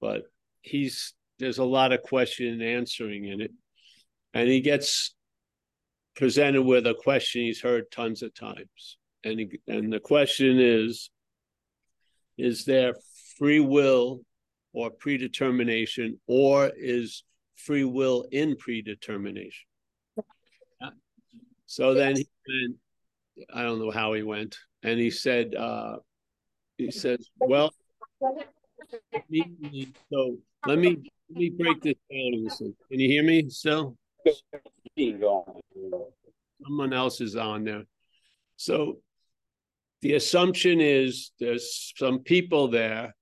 but he's there's a lot of question and answering in it. And he gets presented with a question he's heard tons of times. And he, and the question is is there free will or predetermination or is free will in predetermination? So then he went, I don't know how he went, and he said, uh, he says, well, so let me let me break this down. Can you hear me still? Someone else is on there. So the assumption is there's some people there,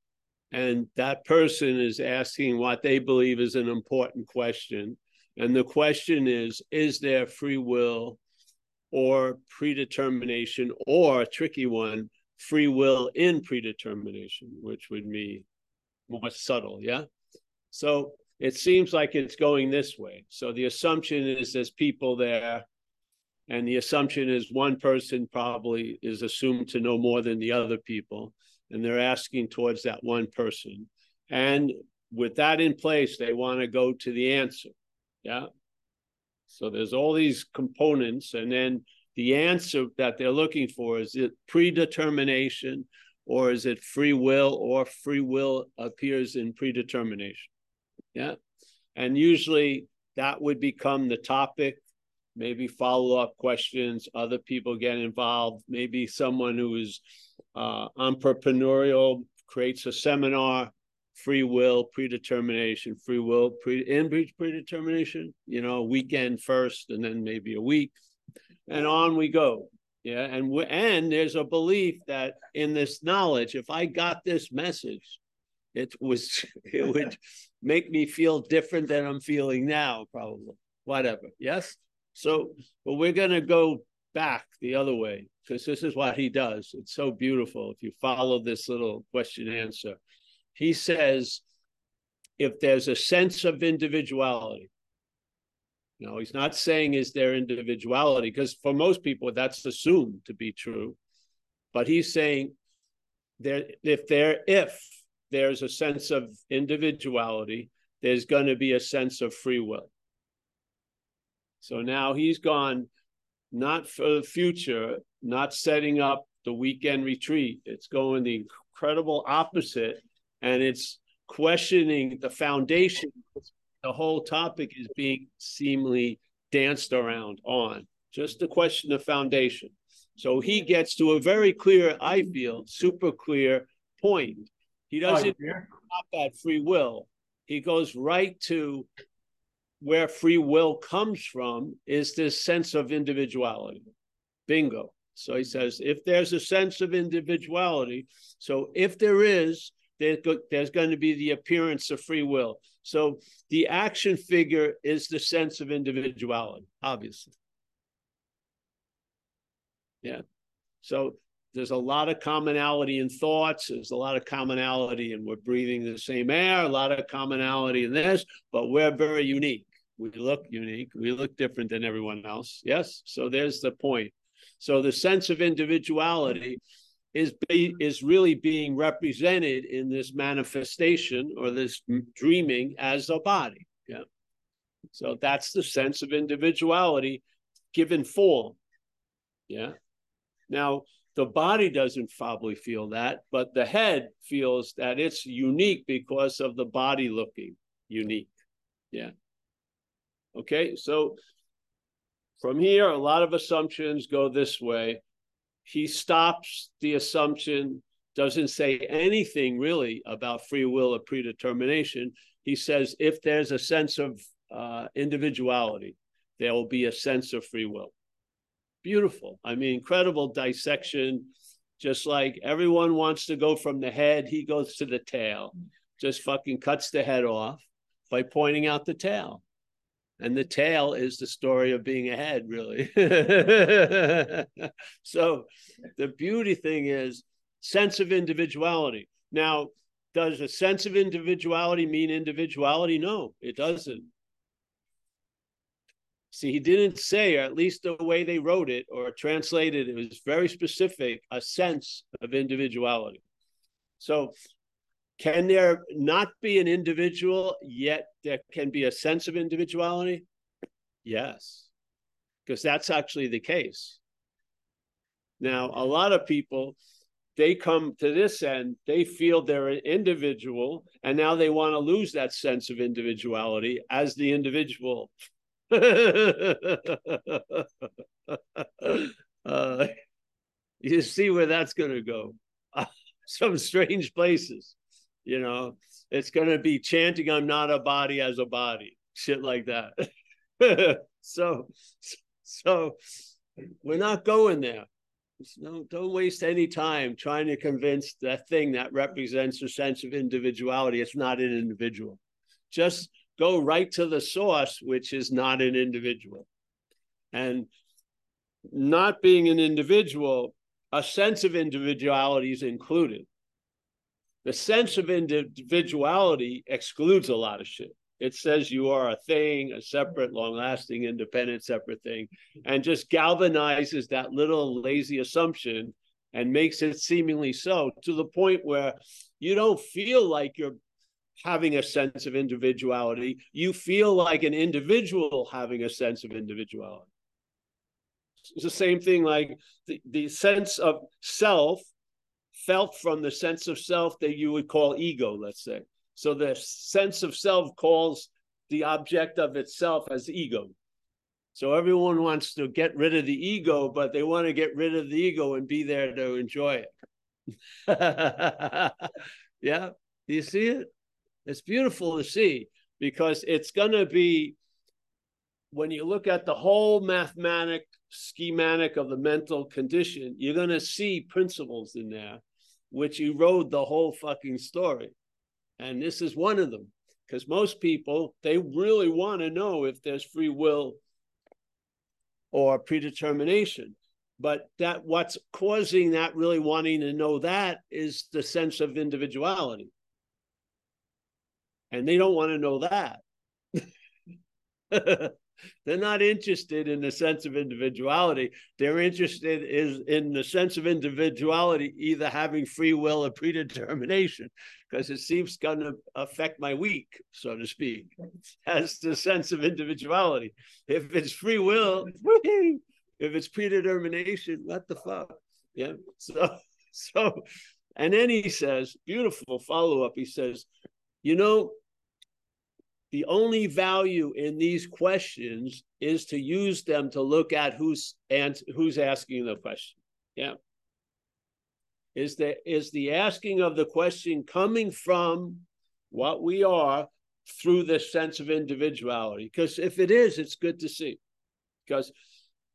and that person is asking what they believe is an important question. And the question is Is there free will or predetermination, or a tricky one, free will in predetermination, which would be more subtle? Yeah. So it seems like it's going this way. So the assumption is there's people there, and the assumption is one person probably is assumed to know more than the other people, and they're asking towards that one person. And with that in place, they want to go to the answer. Yeah. So there's all these components, and then the answer that they're looking for is it predetermination or is it free will or free will appears in predetermination? Yeah. And usually that would become the topic maybe follow-up questions other people get involved maybe someone who is uh, entrepreneurial creates a seminar free will predetermination free will pre in predetermination you know weekend first and then maybe a week and on we go yeah and and there's a belief that in this knowledge if i got this message it was it would make me feel different than i'm feeling now probably. Whatever yes? So but we're to go back the other way because this is what he does. It's so beautiful if you follow this little question answer. He says if there's a sense of individuality you know, he's not saying is their individuality, because for most people that's assumed to be true. But he's saying there if there if there's a sense of individuality, there's going to be a sense of free will. So now he's gone not for the future, not setting up the weekend retreat. It's going the incredible opposite, and it's questioning the foundation the whole topic is being seemingly danced around on. Just a question of foundation. So he gets to a very clear, I feel, super clear point. He oh, doesn't oh, stop at free will. He goes right to where free will comes from is this sense of individuality. Bingo. So he says, if there's a sense of individuality, so if there is, there's going to be the appearance of free will. So the action figure is the sense of individuality, obviously. Yeah. So there's a lot of commonality in thoughts. There's a lot of commonality and we're breathing the same air, a lot of commonality in this, but we're very unique. We look unique. We look different than everyone else. Yes. So there's the point. So the sense of individuality is be, is really being represented in this manifestation or this dreaming as a body. Yeah. So that's the sense of individuality given form. Yeah. Now the body doesn't probably feel that, but the head feels that it's unique because of the body looking unique. Yeah. Okay, so from here, a lot of assumptions go this way he stops the assumption, doesn't say anything really about free will or predetermination. He says if there's a sense of uh, individuality, there will be a sense of free will. Beautiful. I mean, incredible dissection. Just like everyone wants to go from the head, he goes to the tail. Just fucking cuts the head off by pointing out the tail and the tail is the story of being ahead really. So the beauty thing is sense of individuality. Now does a sense of individuality mean individuality? No it doesn't. See he didn't say or at least the way they wrote it or translated it was very specific a sense of individuality. So Can there not be an individual, yet there can be a sense of individuality? Yes, because that's actually the case. Now, a lot of people, they come to this end, they feel they're an individual, and now they want to lose that sense of individuality as the individual. uh, you see where that's going to go. Some strange places, you know. It's going to be chanting, I'm not a body as a body, shit like that. so, so we're not going there. No, don't waste any time trying to convince that thing that represents a sense of individuality. It's not an individual. Just go right to the source, which is not an individual. And not being an individual, a sense of individuality is included. The sense of individuality excludes a lot of shit. It says you are a thing, a separate, long lasting, independent, separate thing, and just galvanizes that little lazy assumption and makes it seemingly so to the point where you don't feel like you're having a sense of individuality. You feel like an individual having a sense of individuality. It's the same thing like the, the sense of self felt from the sense of self that you would call ego, let's say. So the sense of self calls the object of itself as ego. So everyone wants to get rid of the ego, but they want to get rid of the ego and be there to enjoy it. yeah, do you see it? It's beautiful to see because it's going to be when you look at the whole mathematic schematic of the mental condition, you're going to see principles in there which erode the whole fucking story. And this is one of them because most people, they really want to know if there's free will or predetermination. But that what's causing that really wanting to know that is the sense of individuality. And they don't want to know that. They're not interested in the sense of individuality. They're interested is in the sense of individuality, either having free will or predetermination, because it seems going to affect my week, so to speak. As the sense of individuality. If it's free will, if it's predetermination, what the fuck? Yeah. So so and then he says, beautiful follow-up. He says, you know, the only value in these questions is to use them to look at who's and who's asking the question. Yeah. Is the is the asking of the question coming from what we are through this sense of individuality? Because if it is, it's good to see. Because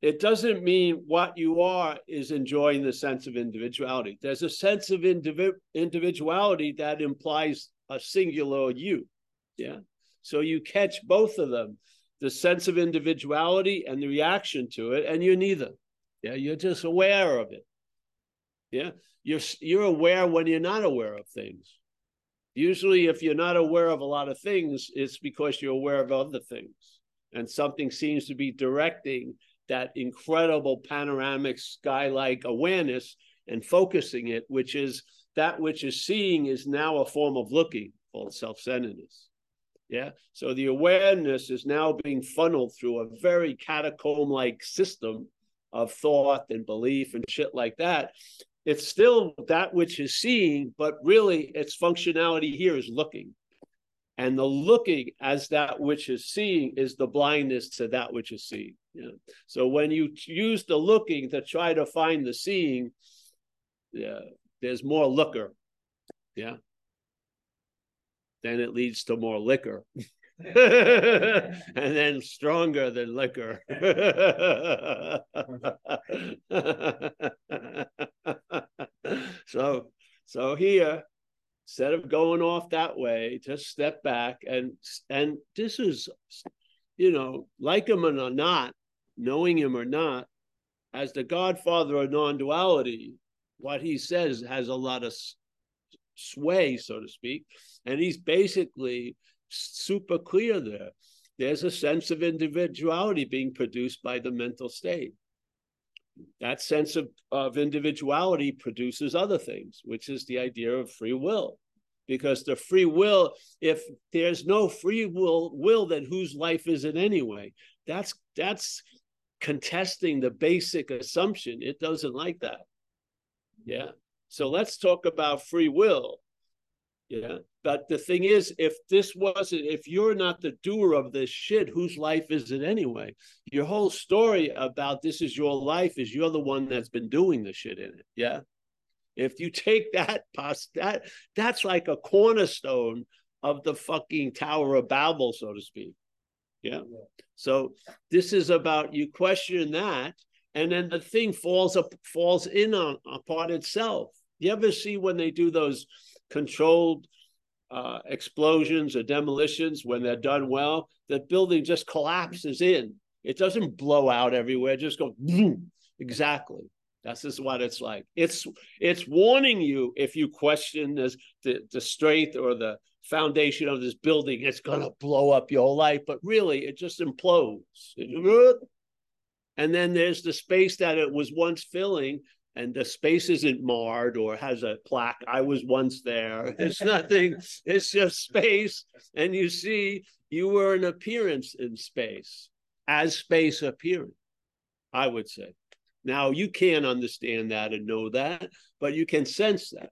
it doesn't mean what you are is enjoying the sense of individuality. There's a sense of indivi- individuality that implies a singular you. Yeah. So you catch both of them the sense of individuality and the reaction to it, and you're neither. Yeah, you're just aware of it. Yeah, you're you're aware when you're not aware of things. Usually, if you're not aware of a lot of things, it's because you're aware of other things, and something seems to be directing that incredible panoramic sky-like awareness and focusing it, which is that which is seeing is now a form of looking called self-centeredness. Yeah. So the awareness is now being funneled through a very catacomb like system of thought and belief and shit like that. It's still that which is seeing, but really its functionality here is looking. And the looking as that which is seeing is the blindness to that which is seeing. Yeah. So when you use the looking to try to find the seeing, yeah, there's more looker. Yeah then it leads to more liquor. and then stronger than liquor. so so here uh, instead of going off that way just step back and and this is you know like him or not knowing him or not as the godfather of non-duality what he says has a lot of sway so to speak and he's basically super clear there. There's a sense of individuality being produced by the mental state. That sense of, of individuality produces other things, which is the idea of free will. because the free will, if there's no free will, will, then whose life is it anyway? That's that's contesting the basic assumption. It doesn't like that. Yeah. So let's talk about free will. Yeah. But the thing is, if this wasn't, if you're not the doer of this shit, whose life is it anyway? Your whole story about this is your life is you're the one that's been doing the shit in it. Yeah. If you take that past that, that's like a cornerstone of the fucking Tower of Babel, so to speak. Yeah. So this is about you question that, and then the thing falls up, falls in on upon itself. You ever see when they do those controlled uh, explosions or demolitions when they're done well, the building just collapses in. It doesn't blow out everywhere; just go boom. Exactly. That's just what it's like. It's it's warning you if you question this, the the strength or the foundation of this building, it's gonna blow up your life. But really, it just implodes. And then there's the space that it was once filling, and the space isn't marred or has a plaque. I was once there. It's nothing. it's just space, and you see, you were an appearance in space as space appearing. I would say. Now, you can't understand that and know that, but you can sense that.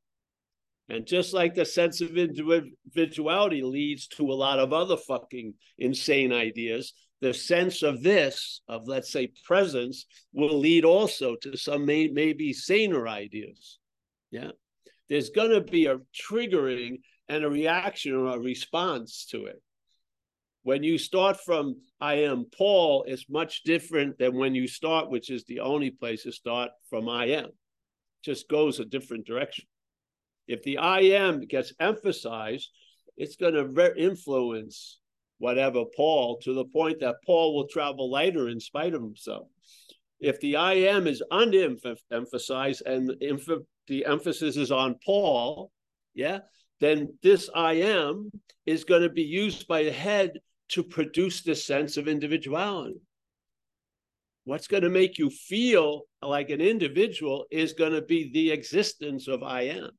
And just like the sense of individuality leads to a lot of other fucking insane ideas, the sense of this, of let's say presence, will lead also to some may, maybe saner ideas. Yeah. There's going to be a triggering and a reaction or a response to it. When you start from I am Paul, it's much different than when you start, which is the only place to start from I am. Just goes a different direction. If the I am gets emphasized, it's going to influence whatever Paul to the point that Paul will travel lighter in spite of himself. If the I am is unemphasized and the emphasis is on Paul, yeah, then this I am is going to be used by the head to produce this sense of individuality. What's going to make you feel like an individual is going to be the existence of I am.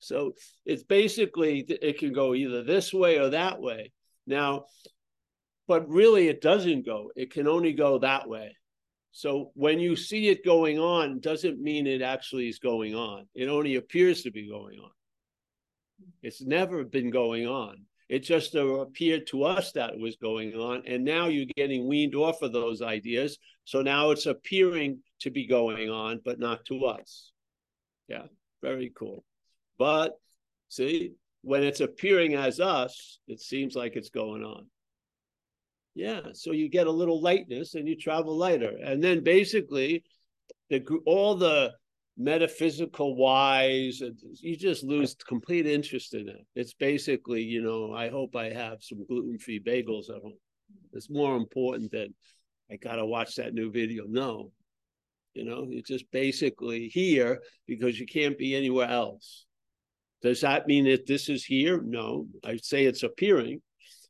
So it's basically, it can go either this way or that way. Now, but really it doesn't go, it can only go that way. So when you see it going on, doesn't mean it actually is going on. It only appears to be going on. It's never been going on. It just appeared to us that it was going on. And now you're getting weaned off of those ideas. So now it's appearing to be going on, but not to us. Yeah, very cool. But see, when it's appearing as us, it seems like it's going on. Yeah, so you get a little lightness and you travel lighter. And then basically, the all the metaphysical wise you just lose complete interest in it it's basically you know i hope i have some gluten-free bagels at home it's more important than i gotta watch that new video no you know it's just basically here because you can't be anywhere else does that mean that this is here no i say it's appearing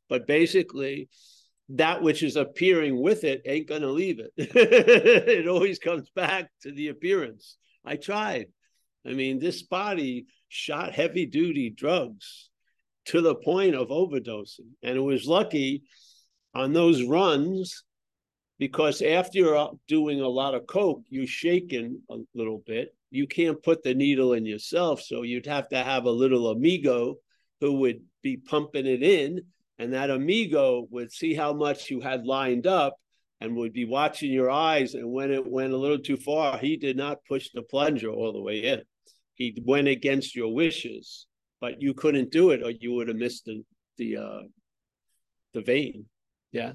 but basically that which is appearing with it ain't going to leave it it always comes back to the appearance I tried. I mean, this body shot heavy duty drugs to the point of overdosing. And it was lucky on those runs because after you're doing a lot of coke, you're shaking a little bit. You can't put the needle in yourself. So you'd have to have a little amigo who would be pumping it in. And that amigo would see how much you had lined up and would be watching your eyes. And when it went a little too far, he did not push the plunger all the way in. He went against your wishes, but you couldn't do it, or you would have missed the the uh, the vein. Yeah,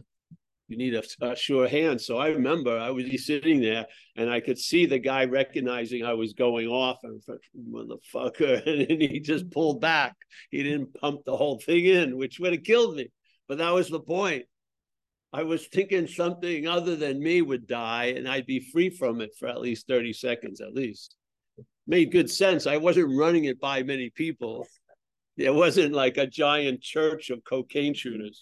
you need uh, a, a, sure hand. So I remember I was sitting there, and I could see the guy recognizing I was going off, and motherfucker, and he just pulled back. He didn't pump the whole thing in, which would have killed me. But that was the point. I was thinking something other than me would die and I'd be free from it for at least 30 seconds at least. Made good sense. I wasn't running it by many people. It wasn't like a giant church of cocaine shooters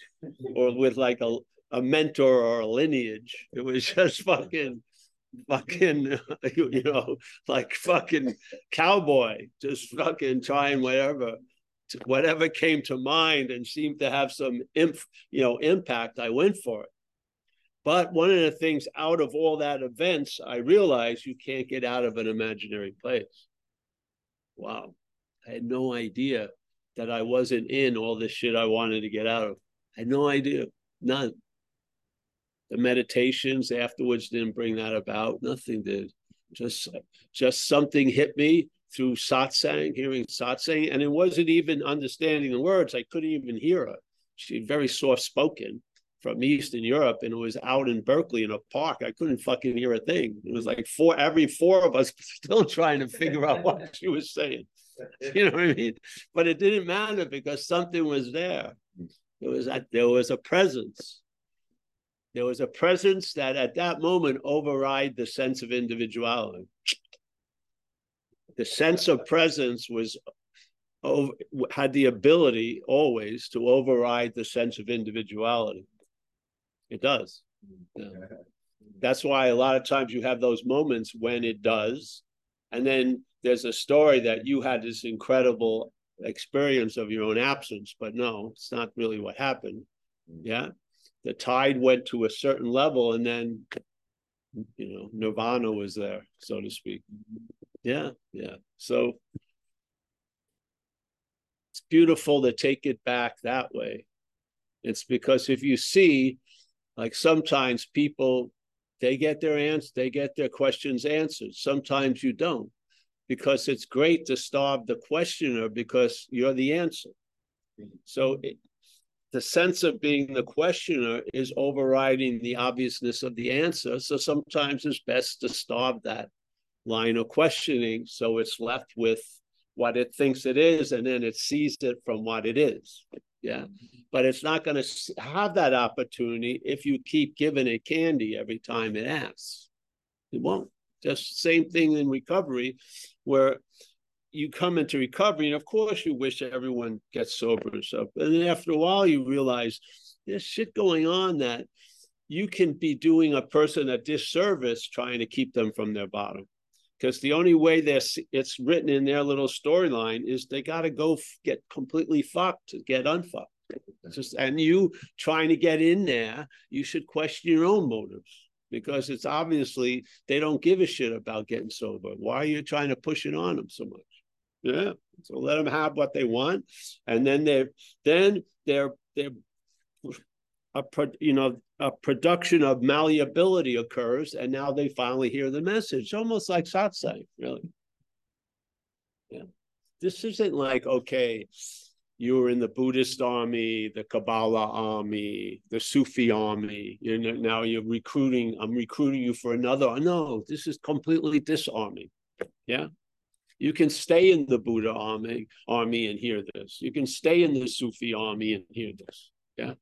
or with like a, a mentor or a lineage. It was just fucking fucking, you know, like fucking cowboy, just fucking trying whatever, whatever came to mind and seemed to have some, imp, you know, impact. I went for it. But one of the things out of all that events, I realized you can't get out of an imaginary place. Wow. I had no idea that I wasn't in all this shit I wanted to get out of. I had no idea. None. The meditations afterwards didn't bring that about. Nothing did. Just just something hit me through satsang, hearing satsang, and it wasn't even understanding the words. I couldn't even hear her. She's very soft spoken from Eastern Europe, and it was out in Berkeley in a park. I couldn't fucking hear a thing. It was like four every four of us still trying to figure out what she was saying. You know what I mean? But it didn't matter because something was there. It was there was a presence. There was a presence that at that moment override the sense of individuality. The sense of presence was had the ability always to override the sense of individuality. It does. Yeah. That's why a lot of times you have those moments when it does. And then there's a story that you had this incredible experience of your own absence, but no, it's not really what happened. Yeah. The tide went to a certain level and then, you know, nirvana was there, so to speak. Yeah. Yeah. So it's beautiful to take it back that way. It's because if you see, like sometimes people, they get their answers, they get their questions answered. Sometimes you don't because it's great to starve the questioner because you're the answer. So it, the sense of being the questioner is overriding the obviousness of the answer. So sometimes it's best to starve that line of questioning so it's left with what it thinks it is and then it sees it from what it is. Yeah. But it's not going to have that opportunity if you keep giving it candy every time it asks. It won't. Just same thing in recovery, where you come into recovery, and of course you wish everyone gets sober and stuff. And then after a while, you realize there's shit going on that you can be doing a person a disservice trying to keep them from their bottom. Because the only way this it's written in their little storyline is they got to go f- get completely fucked to get unfucked. Just and you trying to get in there, you should question your own motives because it's obviously they don't give a shit about getting sober. Why are you trying to push it on them so much? Yeah, so let them have what they want, and then they're then they're they're a you know a production of malleability occurs, and now they finally hear the message, almost like satsang, really. Yeah, this isn't like okay you were in the Buddhist army, the Kabbalah army, the Sufi army. You know, now you're recruiting. I'm recruiting you for another. No, this is completely disarming. Yeah, you can stay in the Buddha army army and hear this. You can stay in the Sufi army and hear this. Yeah,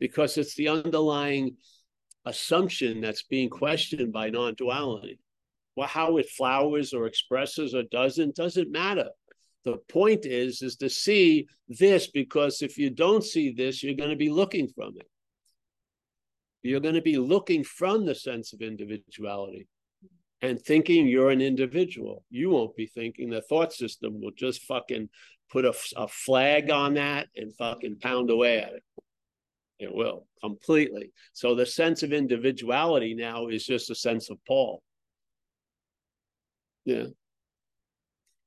because it's the underlying assumption that's being questioned by non-duality. Well, how it flowers or expresses or doesn't doesn't matter the point is is to see this because if you don't see this you're going to be looking from it you're going to be looking from the sense of individuality and thinking you're an individual. You won't be thinking the thought system will just fucking put a, a flag on that and fucking pound away at it. It will completely. So the sense of individuality now is just a sense of paul. Yeah.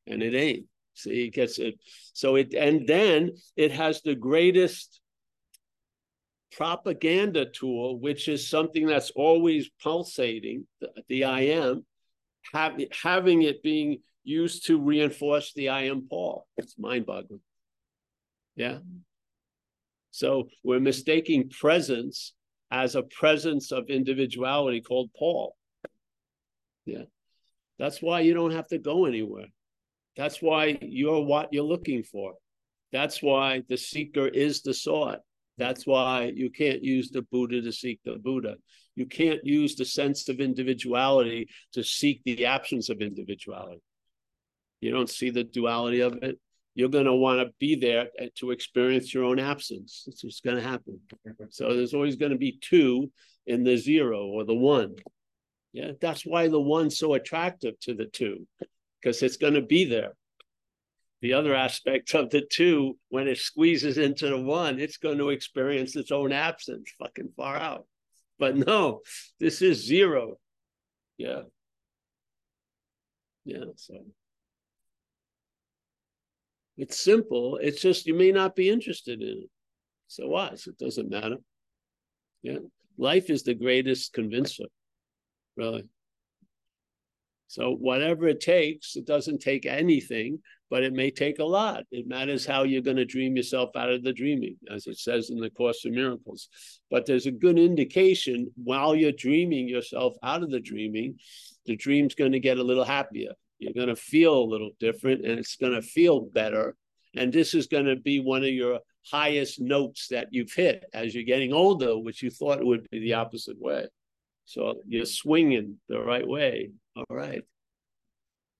And it ain't. See, it gets it. So it, and then it has the greatest propaganda tool, which is something that's always pulsating, the, the I am, have, having it being used to reinforce the I am Paul. It's mind boggling. Yeah. So we're mistaking presence as a presence of individuality called Paul. Yeah. That's why you don't have to go anywhere. That's why you're what you're looking for. That's why the seeker is the sought. That's why you can't use the Buddha to seek the Buddha. You can't use the sense of individuality to seek the absence of individuality. You don't see the duality of it. You're going to want to be there to experience your own absence. That's what's going to happen. So there's always going to be two in the zero or the one. Yeah, that's why the one's so attractive to the two, because it's going to be there. The other aspect of the two, when it squeezes into the one, it's going to experience its own absence fucking far out. But no, this is zero. Yeah. Yeah. So it's simple. It's just you may not be interested in it. So what? It doesn't matter. Yeah. Life is the greatest convincer, really. So whatever it takes, it doesn't take anything, but it may take a lot. It matters how you're going to dream yourself out of the dreaming, as it says in the Course of Miracles. But there's a good indication while you're dreaming yourself out of the dreaming, the dream's going to get a little happier. You're going to feel a little different and it's going to feel better. And this is going to be one of your highest notes that you've hit as you're getting older, which you thought would be the opposite way. So you're swinging the right way. All right.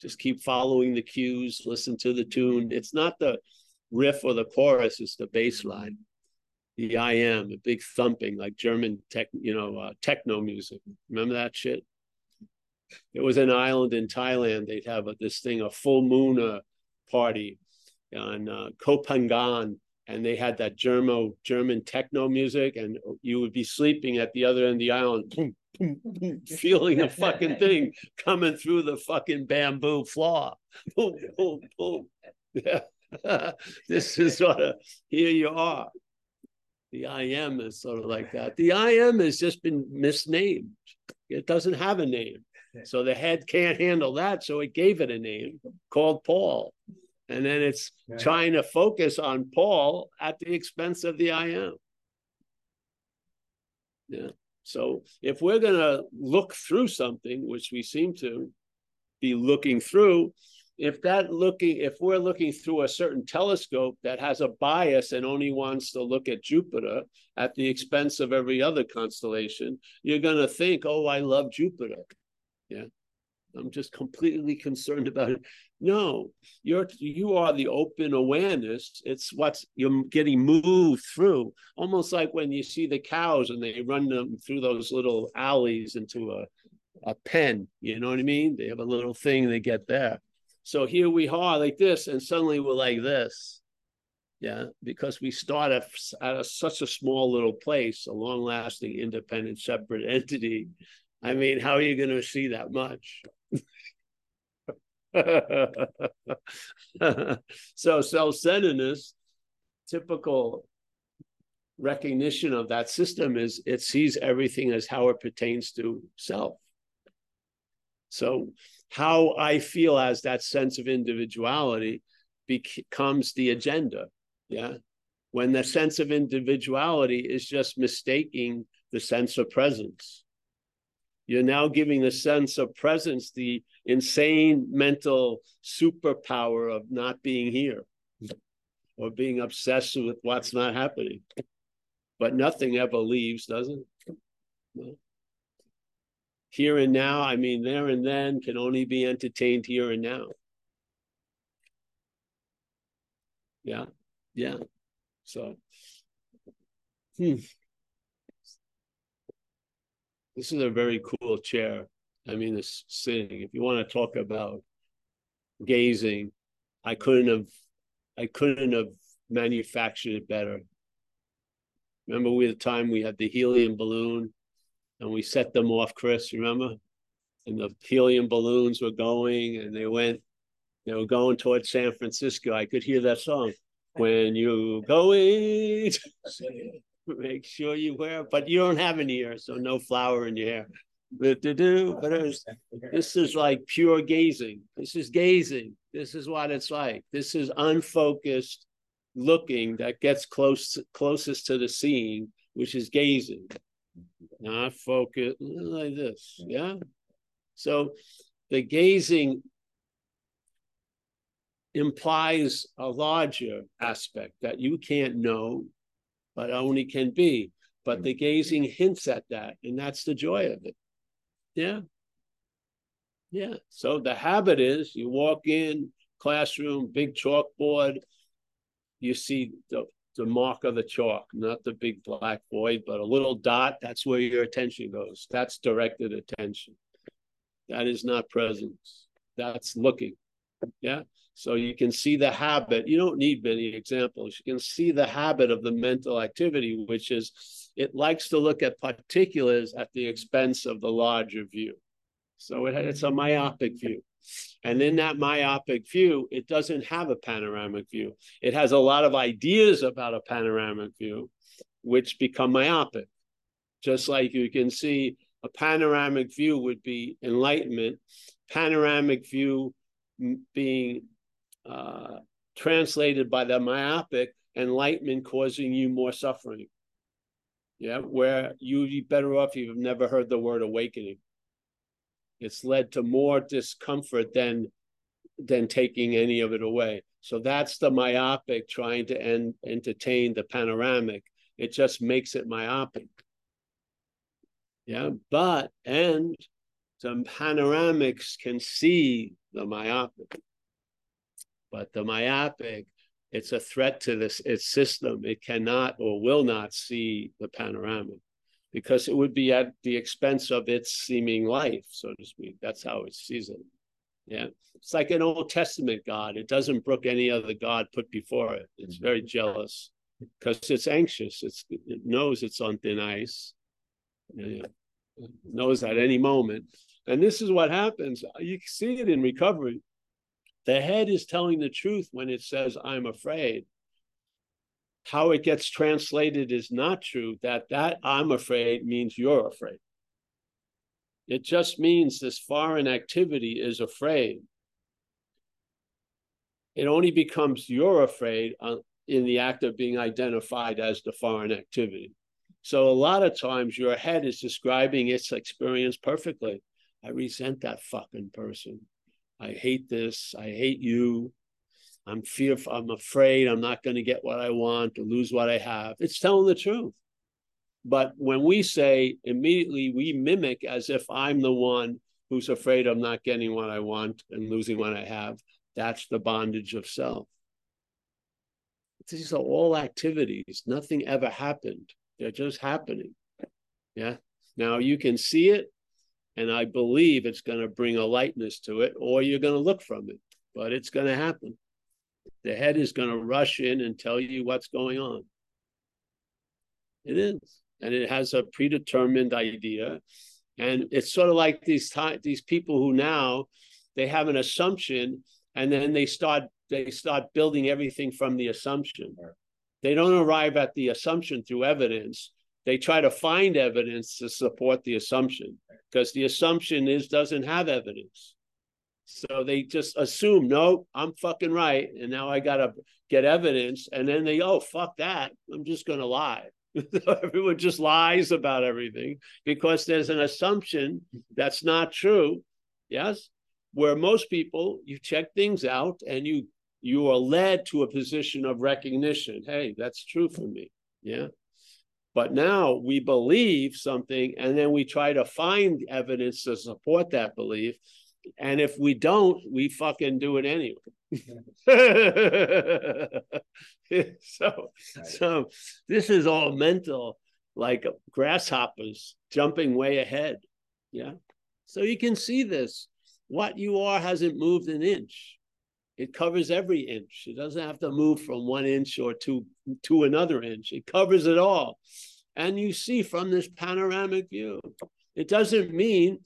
Just keep following the cues, listen to the tune. It's not the riff or the chorus, it's the bass line. The I am, a big thumping, like German tech, you know, uh, techno music. Remember that shit? It was an island in Thailand. They'd have a, this thing, a full moon uh, party on uh, Koh Phangan, and they had that German German techno music, and you would be sleeping at the other end of the island. Boom, feeling the fucking thing coming through the fucking bamboo floor. Boom, boom, boom. Yeah. this is sort of here you are. The I am is sort of like that. The I am has just been misnamed. It doesn't have a name. So the head can't handle that. So it gave it a name called Paul. And then it's trying to focus on Paul at the expense of the I am. Yeah. So if we're going to look through something, which we seem to be looking through, if that looking, if we're looking through a certain telescope that has a bias and only wants to look at Jupiter at the expense of every other constellation, you're going to think, oh, I love Jupiter. Yeah. I'm just completely concerned about it. No, you're you are the open awareness. It's what's you're getting moved through, almost like when you see the cows and they run them through those little alleys into a a pen. You know what I mean? They have a little thing they get there. So here we are like this, and suddenly we're like this. Yeah, because we start at, at a, such a small little place, a long lasting, independent, separate entity. I mean, how are you going to see that much? so self-centeredness, typical recognition of that system is it sees everything as how it pertains to self. So how I feel as that sense of individuality becomes the agenda. Yeah. When the sense of individuality is just mistaking the sense of presence. You're now giving the sense of presence the insane mental superpower of not being here or being obsessed with what's not happening. But nothing ever leaves, does it? No. Here and now, I mean, there and then can only be entertained here and now. Yeah, yeah. So, hmm. This is a very cool chair. I mean, this sitting. If you want to talk about gazing, I couldn't have, I couldn't have manufactured it better. Remember, we the time we had the helium balloon, and we set them off. Chris, remember? And the helium balloons were going, and they went. They were going towards San Francisco. I could hear that song. When you going make sure you wear, but you don't have any hair, so no flower in your hair. But this is like pure gazing. This is gazing. This is what it's like. This is unfocused looking that gets close closest to the seeing, which is gazing. Not focus like this. Yeah. So the gazing implies a larger aspect that you can't know but only can be. But the gazing hints at that, and that's the joy of it. Yeah. Yeah. So the habit is you walk in, classroom, big chalkboard, you see the, the mark of the chalk, not the big black void, but a little dot. That's where your attention goes. That's directed attention. That is not presence. That's looking. Yeah. So you can see the habit. You don't need many examples. You can see the habit of the mental activity, which is it likes to look at particulars at the expense of the larger view. So it, it's a myopic view. And in that myopic view, it doesn't have a panoramic view. It has a lot of ideas about a panoramic view, which become myopic. Just like you can see a panoramic view would be enlightenment, panoramic view being uh, translated by the myopic enlightenment causing you more suffering. Yeah, where you'd be better off if you've never heard the word awakening. It's led to more discomfort than than taking any of it away. So that's the myopic trying to end, entertain the panoramic. It just makes it myopic. Yeah, but and some panoramics can see the myopic. But the myopic, it's a threat to this its system. It cannot or will not see the panoramic because it would be at the expense of its seeming life, so to speak. That's how it sees it. Yeah. It's like an Old Testament God. It doesn't brook any other God put before it. It's mm-hmm. very jealous because it's anxious. It's, it knows it's on thin ice. Yeah. It knows at any moment. And this is what happens. You see it in recovery. The head is telling the truth when it says, I'm afraid. How it gets translated is not true, that that I'm afraid means you're afraid. It just means this foreign activity is afraid. It only becomes you're afraid uh, in the act of being identified as the foreign activity. So a lot of times your head is describing its experience perfectly. I resent that fucking person. I hate this. I hate you. I'm fearful. I'm afraid I'm not going to get what I want or lose what I have. It's telling the truth. But when we say immediately, we mimic as if I'm the one who's afraid of not getting what I want and losing what I have. That's the bondage of self. These are all activities. Nothing ever happened. They're just happening. Yeah. Now you can see it and I believe it's going to bring a lightness to it, or you're going to look from it, but it's going to happen. The head is going to rush in and tell you what's going on. It is. And it has a predetermined idea. And it's sort of like these time, these people who now they have an assumption and then they start they start building everything from the assumption. They don't arrive at the assumption through evidence they try to find evidence to support the assumption because the assumption is doesn't have evidence. So they just assume, no, I'm fucking right. And now I got to get evidence. And then they, oh, fuck that. I'm just going to lie. Everyone just lies about everything because there's an assumption that's not true. Yes. Where most people, you check things out and you you are led to a position of recognition. Hey, that's true for me. Yeah. But now we believe something and then we try to find evidence to support that belief. And if we don't, we fucking do it anyway. so, so this is all mental, like grasshoppers jumping way ahead. Yeah. So you can see this. What you are hasn't moved an inch. It covers every inch. It doesn't have to move from one inch or to, to another inch. It covers it all. And you see from this panoramic view, it doesn't mean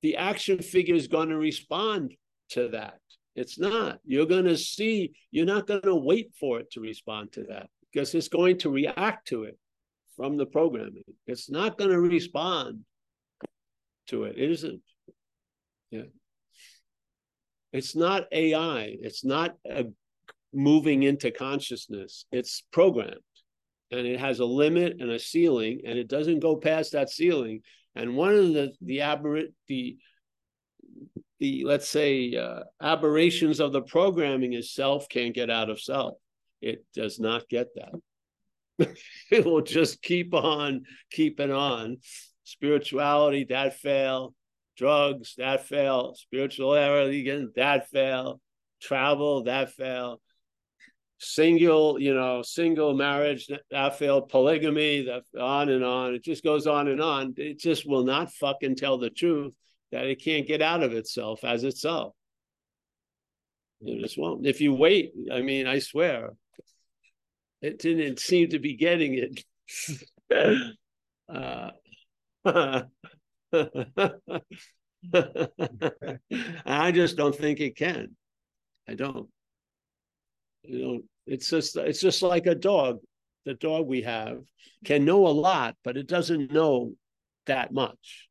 the action figure is going to respond to that. It's not. You're going to see, you're not going to wait for it to respond to that because it's going to react to it from the programming. It's not going to respond to it. It isn't. Yeah. It's not AI. It's not a moving into consciousness. It's programmed, and it has a limit and a ceiling, and it doesn't go past that ceiling. And one of the the aberrant the the let's say uh, aberrations of the programming is self can't get out of self. It does not get that. it will just keep on keeping on. Spirituality that fail, drugs that fail, spirituality again that fail, travel that fail, single, you know, single marriage that failed, polygamy that on and on. It just goes on and on. It just will not fucking tell the truth that it can't get out of itself as itself. It just won't. If you wait, I mean, I swear, it didn't seem to be getting it. uh, I just don't think it can. I don't. You know, it's just it's just like a dog. The dog we have can know a lot, but it doesn't know that much.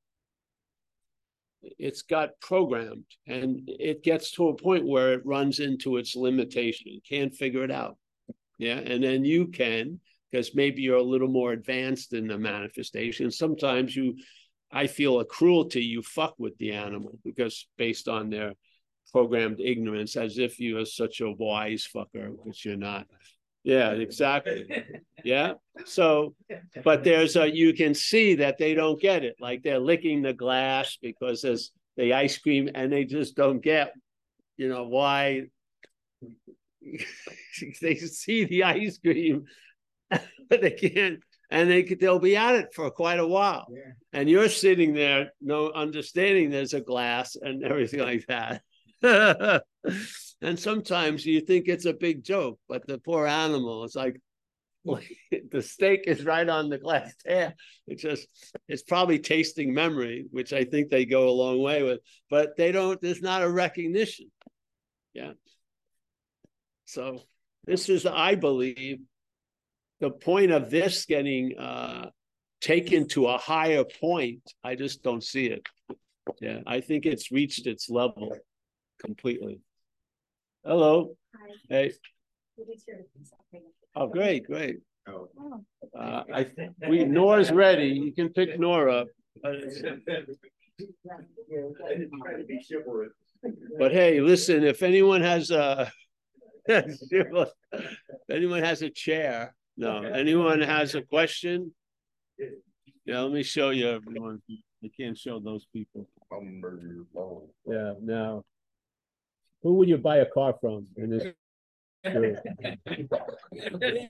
It's got programmed and it gets to a point where it runs into its limitation, can't figure it out. Yeah. And then you can, because maybe you're a little more advanced in the manifestation. Sometimes you, I feel a cruelty, you fuck with the animal because based on their programmed ignorance, as if you are such a wise fucker, which you're not. Yeah, exactly. Yeah. So, but there's a, you can see that they don't get it. Like they're licking the glass because there's the ice cream and they just don't get, you know, why they see the ice cream, but they can't, and they they'll be at it for quite a while. Yeah. And you're sitting there, no understanding there's a glass and everything like that. and sometimes you think it's a big joke, but the poor animal is like, the steak is right on the glass tab. It's just it's probably tasting memory, which I think they go a long way with, but they don't, there's not a recognition. Yeah. So this is, I believe, the point of this getting uh taken to a higher point. I just don't see it. Yeah, I think it's reached its level completely. Hello. Hi. Hey. Oh, great, great. Oh. Uh, I think we Nora's ready. You can pick Nora. But hey, listen, if anyone has a if anyone has a chair, no, anyone has a question? Yeah, let me show you everyone. I can't show those people. Yeah, no. Who would you buy a car from in this?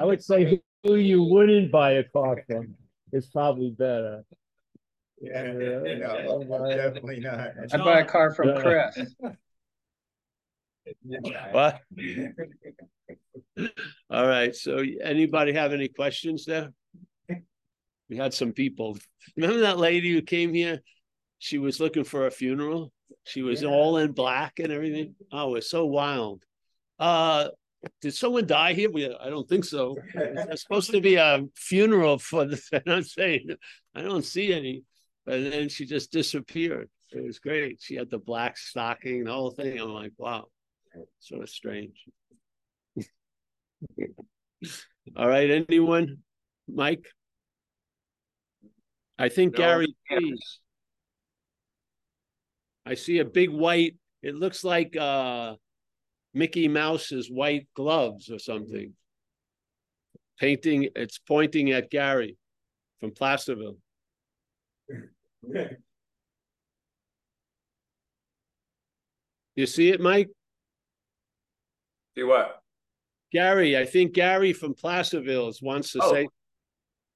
I would say who you wouldn't buy a car from is probably better. Yeah, no, definitely not. I buy a car from Yeah. Chris. What? All right, so anybody have any questions there? We had some people. Remember that lady who came here? She was looking for a funeral. She was Yeah. all in black and everything. Oh, it was so wild. Uh, did someone die here? We, I don't think so. It's supposed to be a funeral for the, and I'm saying, I don't see any. But then she just disappeared. It was great. She had the black stocking, the whole thing. I'm like, wow, sort of strange. All right, anyone? Mike? I think No. Gary, please. I see a big white, it looks like uh Mickey Mouse's white gloves or something. Painting, it's pointing at Gary from Placerville. Okay. You see it, Mike? See what? Gary, I think Gary from Placerville wants to Oh. say,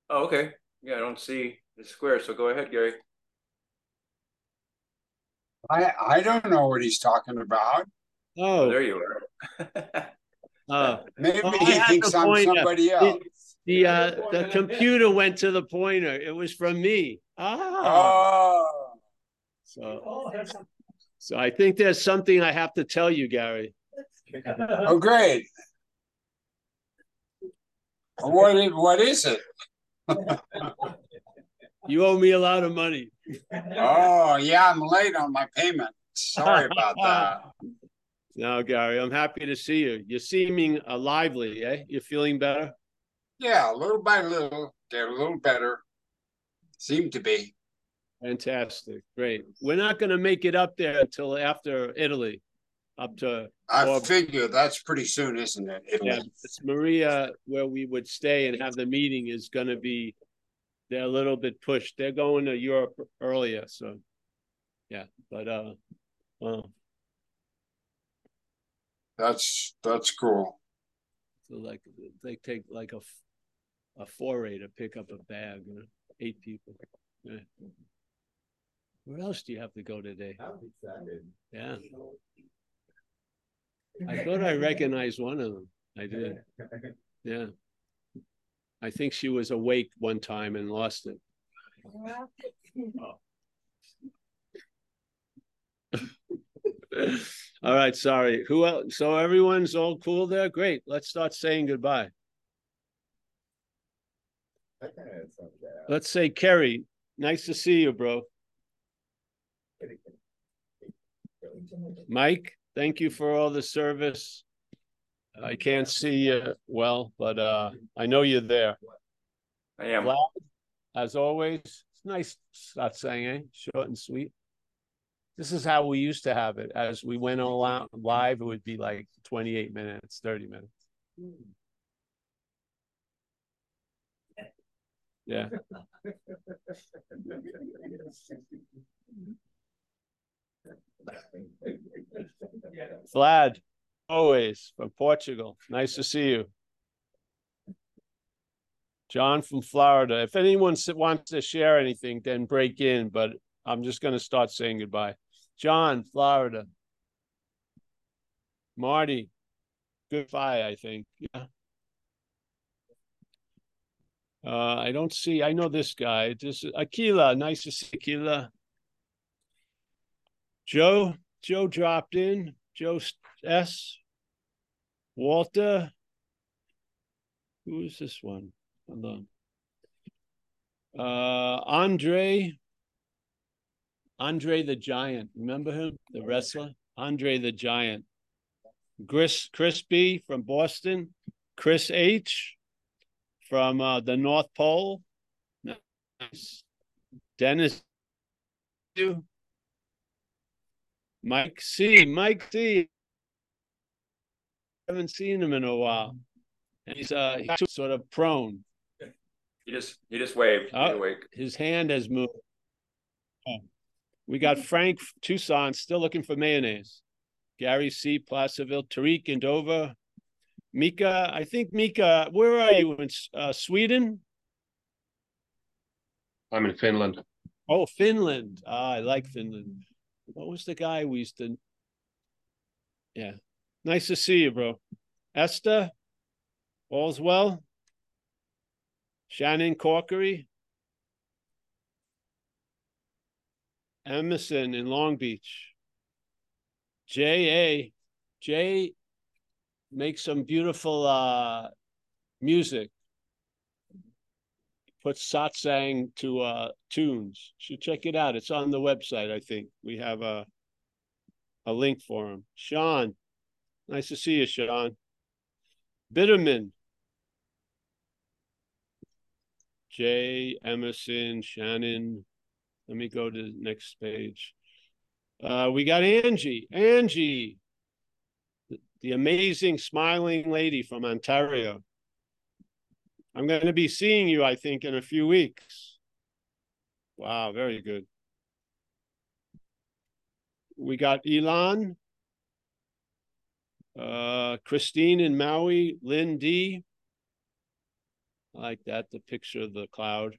Oh, okay. Yeah, I don't see the square, so go ahead, Gary. I, I don't know what he's talking about. Oh, oh, there you are. uh, Maybe Oh, he thinks I'm point of- somebody else. the uh the computer went to the pointer. It was from me. Ah, Oh, so so I think there's something I have to tell you, Gary. oh, great. What is, what is it? You owe me a lot of money. Oh, yeah, I'm late on my payment. Sorry about that. No, Gary, I'm happy to see you. You're seeming uh, lively, eh? You're feeling better? Yeah, little by little, get a little better. Seem to be. Fantastic. Great. We're not going to make it up there until after Italy, up to, I Or- figure that's pretty soon, isn't it? Italy? yeah, it's Maria, where we would stay and have the meeting is going to be, they're a little bit pushed. They're going to Europe earlier. So, yeah, but, uh, well, That's that's cool. so like they take like a a foray to pick up a bag, you know, eight people. Yeah. Where else do you have to go today? I'm excited. Yeah, I thought I recognized one of them. I did. Yeah. I think she was awake one time and lost it. Oh. All right, sorry. Who else? So everyone's all cool there? Great. Let's start saying goodbye. I kinda had some of that. Let's say Kerry, nice to see you, bro. Mike, thank you for all the service. I can't see you well, but uh I know you're there. I am. Vlad, as always, it's nice not saying, eh? Short and sweet. This is how we used to have it. As we went all out live, it would be like 28 minutes, 30 minutes. Yeah. Vlad, always from Portugal. Nice to see you. John from Florida. If anyone wants to share anything, then break in, but I'm just going to start saying goodbye. John, Florida. Marty, goodbye, I think. Yeah. Uh, I don't see, I know this guy. This is Aquila. Nice to see Aquila. Joe, Joe dropped in. Joe S. Walter. Who is this one? Hold on. Uh, Andre. Andre the Giant. Remember him? The wrestler? Andre the Giant. Chris, B from Boston. Chris H from uh, the North Pole. Nice. Dennis. Mike C. Mike C. Haven't seen him in a while. And he's uh he's sort of prone. He just he just waved. Oh. Awake. His hand has moved. Oh. We got Frank Tucson still looking for mayonnaise. Gary C. Placerville, Tariq in Dover. Mika, I think Mika, where are you in uh, Sweden? I'm in Finland. Oh, Finland. Ah, I like Finland. What was the guy we used to? Yeah, nice to see you, bro. Esther, all's well. Shannon Corkery, Emerson in Long Beach. J.A. Jay makes some beautiful uh, music. Puts satsang to uh, tunes. Should check it out. It's on the website. I think we have a a link for him. Sean, nice to see you, Sean. Bitterman, Jay Emerson, Shannon. Let me go to the next page. Uh, we got Angie. Angie, the, the amazing smiling lady from Ontario. I'm going to be seeing you, I think, in a few weeks. Wow, very good. We got Elon, uh, Christine in Maui, Lynn D. I like that, the picture of the cloud.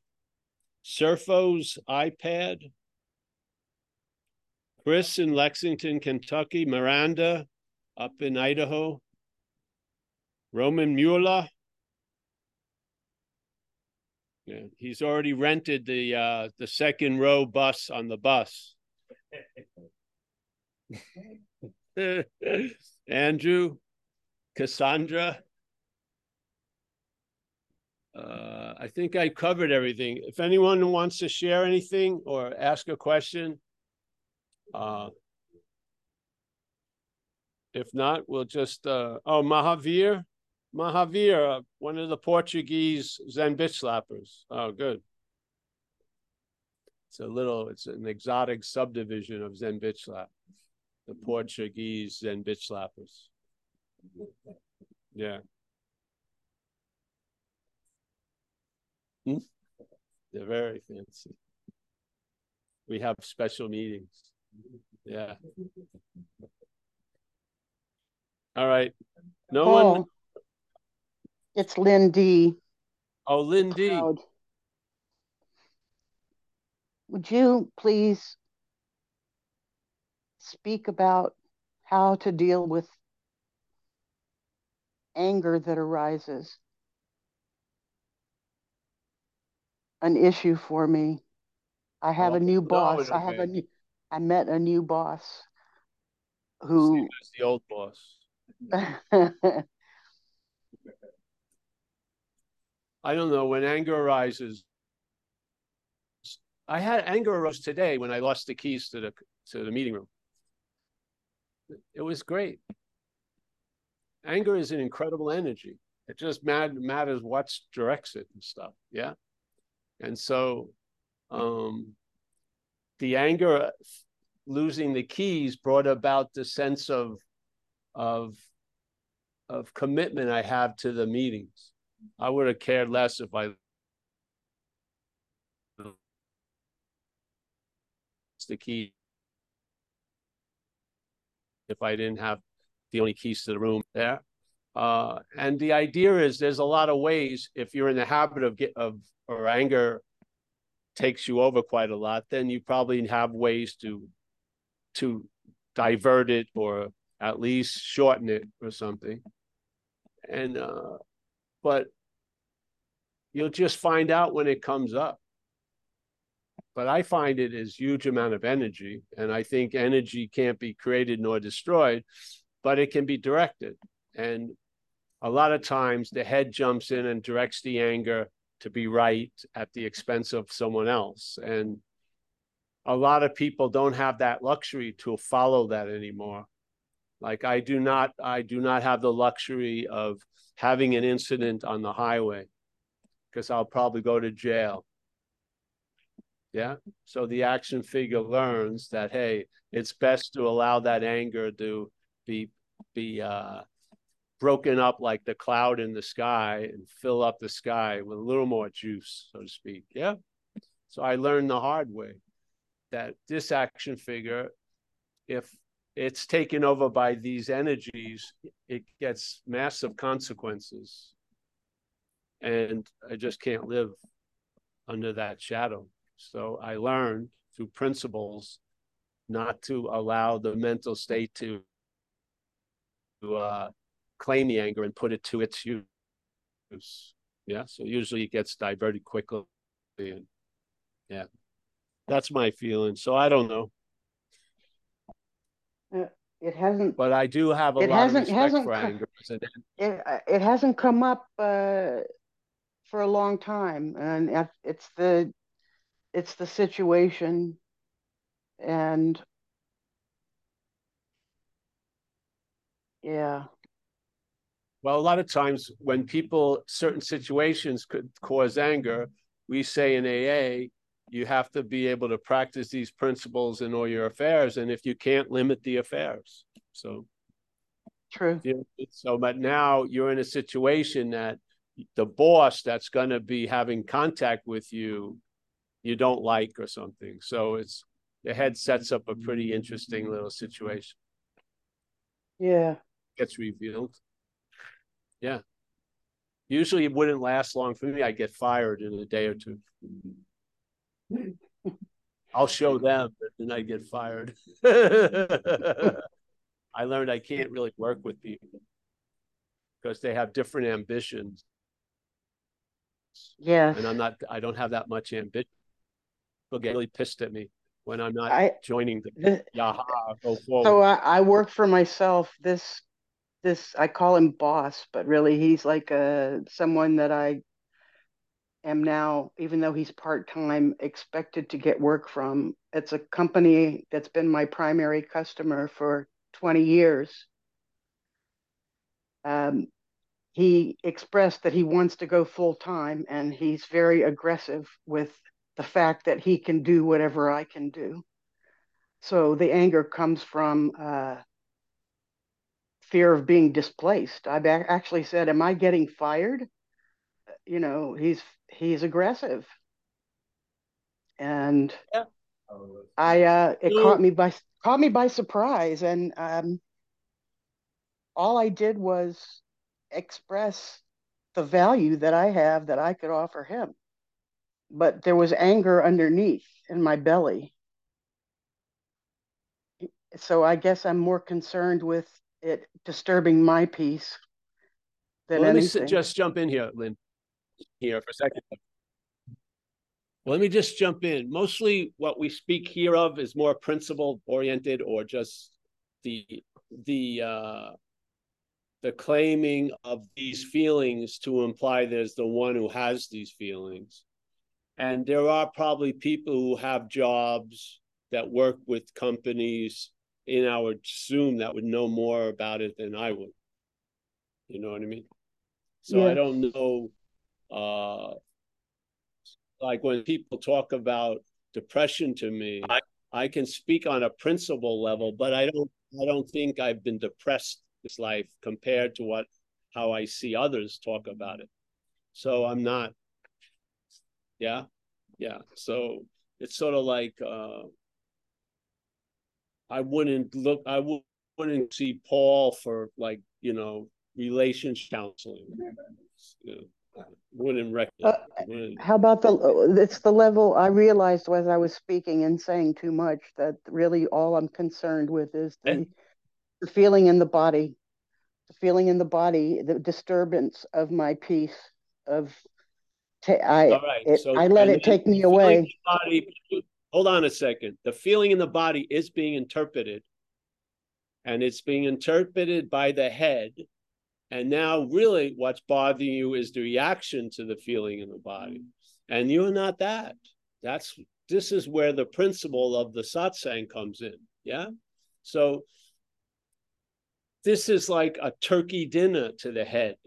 Surfo's iPad. Chris in Lexington, Kentucky. Miranda up in Idaho. Roman Mueller. Yeah, he's already rented the uh the second row bus on the bus. Andrew, Cassandra. Uh, I think I covered everything. If anyone wants to share anything or ask a question, uh, if not, we'll just, uh, oh, Mahavir, Mahavir, uh, one of the Portuguese Zen bitch slappers. Oh, good. It's a little, it's an exotic subdivision of Zen bitch slap, the Portuguese and bitch slappers. Yeah. Hmm? They're very fancy. We have special meetings. Yeah. All right. No one. Oh, It's Lynn D. Oh, Lindy. Would you please speak about how to deal with anger that arises. An issue for me. I have a new boss. it's I have a new, I met a new boss who as the old boss. I don't know when anger arises. I had anger arose today when I lost the keys to the to the meeting room. It was great. Anger is an incredible energy. It just matters what directs it and stuff. Yeah. And so um the anger losing the keys brought about the sense of of of commitment I have to the meetings. I would have cared less if I the key if I didn't have the only keys to the room there. Uh, and the idea is there's a lot of ways if you're in the habit of get of or anger takes you over quite a lot, then you probably have ways to to divert it or at least shorten it or something. And uh, but you'll just find out when it comes up. But I find it is huge amount of energy, and I think energy can't be created nor destroyed, but it can be directed. And a lot of times the head jumps in and directs the anger to be right at the expense of someone else. And a lot of people don't have that luxury to follow that anymore. Like I do not, I do not have the luxury of having an incident on the highway because I'll probably go to jail. Yeah. So the action figure learns that hey, it's best to allow that anger to be be uh broken up like the cloud in the sky and fill up the sky with a little more juice, so to speak. Yeah. So I learned the hard way that this action figure, if it's taken over by these energies, it gets massive consequences. And I just can't live under that shadow. So I learned through principles not to allow the mental state to, to uh, claim the anger and put it to its use. Yeah. So usually it gets diverted quickly. And yeah, that's my feeling. So I don't know. it hasn't But I do have a lot of hasn't- respect hasn't for anger. It uh, it hasn't come up uh, for a long time, and it's the it's the situation, and yeah, Well, a lot of times when people, certain situations could cause anger, we say in AA, you have to be able to practice these principles in all your affairs. And if you can't limit the affairs. So, true. you know, so, but now you're in a situation that the boss that's going to be having contact with you, you don't like or something. So it's, the head sets up a pretty interesting little situation, Yeah, gets revealed. Yeah. Usually it wouldn't last long for me. I'd get fired in a day or two. I'll show them, then I get fired. I learned I can't really work with people because they have different ambitions, Yeah. and I'm not. I don't have that much ambition. They'll get really pissed at me when I'm not I joining the the, Yaha. Go forward. so I, I work for myself. This this I call him boss, but really he's like a someone that I am now, even though he's part time, expected to get work from. It's a company that's been my primary customer for 20 years. Um, he expressed that he wants to go full time, and he's very aggressive with the fact that he can do whatever I can do. So the anger comes from uh, fear of being displaced. I've a- actually said, "Am I getting fired?" You know, he's he's aggressive, and Oh, I uh, it So- caught me by caught me by surprise, and um, all I did was express the value that I have that I could offer him. But there was anger underneath in my belly. so I guess I'm more concerned with it disturbing my peace than Well, let me anything. s- just jump in here, Lynn, here for a second. Let me just jump in. Mostly what we speak here of is more principle oriented or just the, the, uh, the claiming of these feelings to imply there's the one who has these feelings. And there are probably people who have jobs that work with companies in our Zoom that would know more about it than I would. You know what I mean? So I don't know, uh, like when people talk about depression to me, I, I can speak on a principle level, but I don't, I don't think I've been depressed this life compared to what, how I see others talk about it. So I'm not, yeah, yeah. So it's sort of like, uh, I wouldn't look, I wouldn't see Paul for like, you know, relationship counseling. You know, Wouldn't recommend. Uh, wouldn't- How about the, uh, it's the level I realized as I was speaking and saying too much that really all I'm concerned with is the, And- the feeling in the body, the feeling in the body, the disturbance of my peace of, ta- I, right, it, so. I let it take me the feeling in away. Body, hold on a second. The feeling in the body is being interpreted. And it's being interpreted by the head. And now really what's bothering you is the reaction to the feeling in the body. And you're not that. That's, this is where the principle of the satsang comes in. Yeah. So this is like a turkey dinner to the head.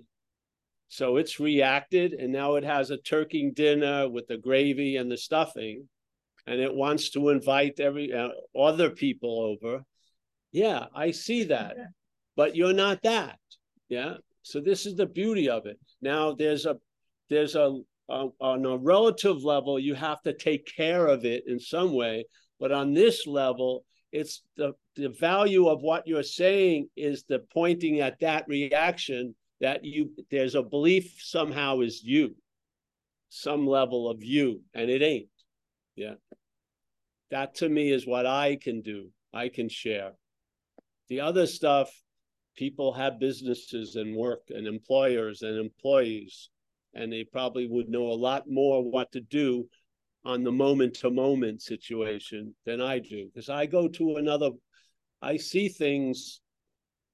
So it's reacted, and now it has a turkey dinner with the gravy and the stuffing, and it wants to invite every uh, other people over. Yeah, I see that, but you're not that. Yeah. So this is the beauty of it. Now there's a there's a, a on a relative level you have to take care of it in some way, but on this level it's the the value of what you're saying is the pointing at that reaction that you there's a belief somehow is you. Some level of you and it ain't. Yeah. That to me is what i can do i can share. The other stuff people have businesses and work and employers and employees and they probably would know a lot more what to do on the moment to moment situation than i do because i go to another i see things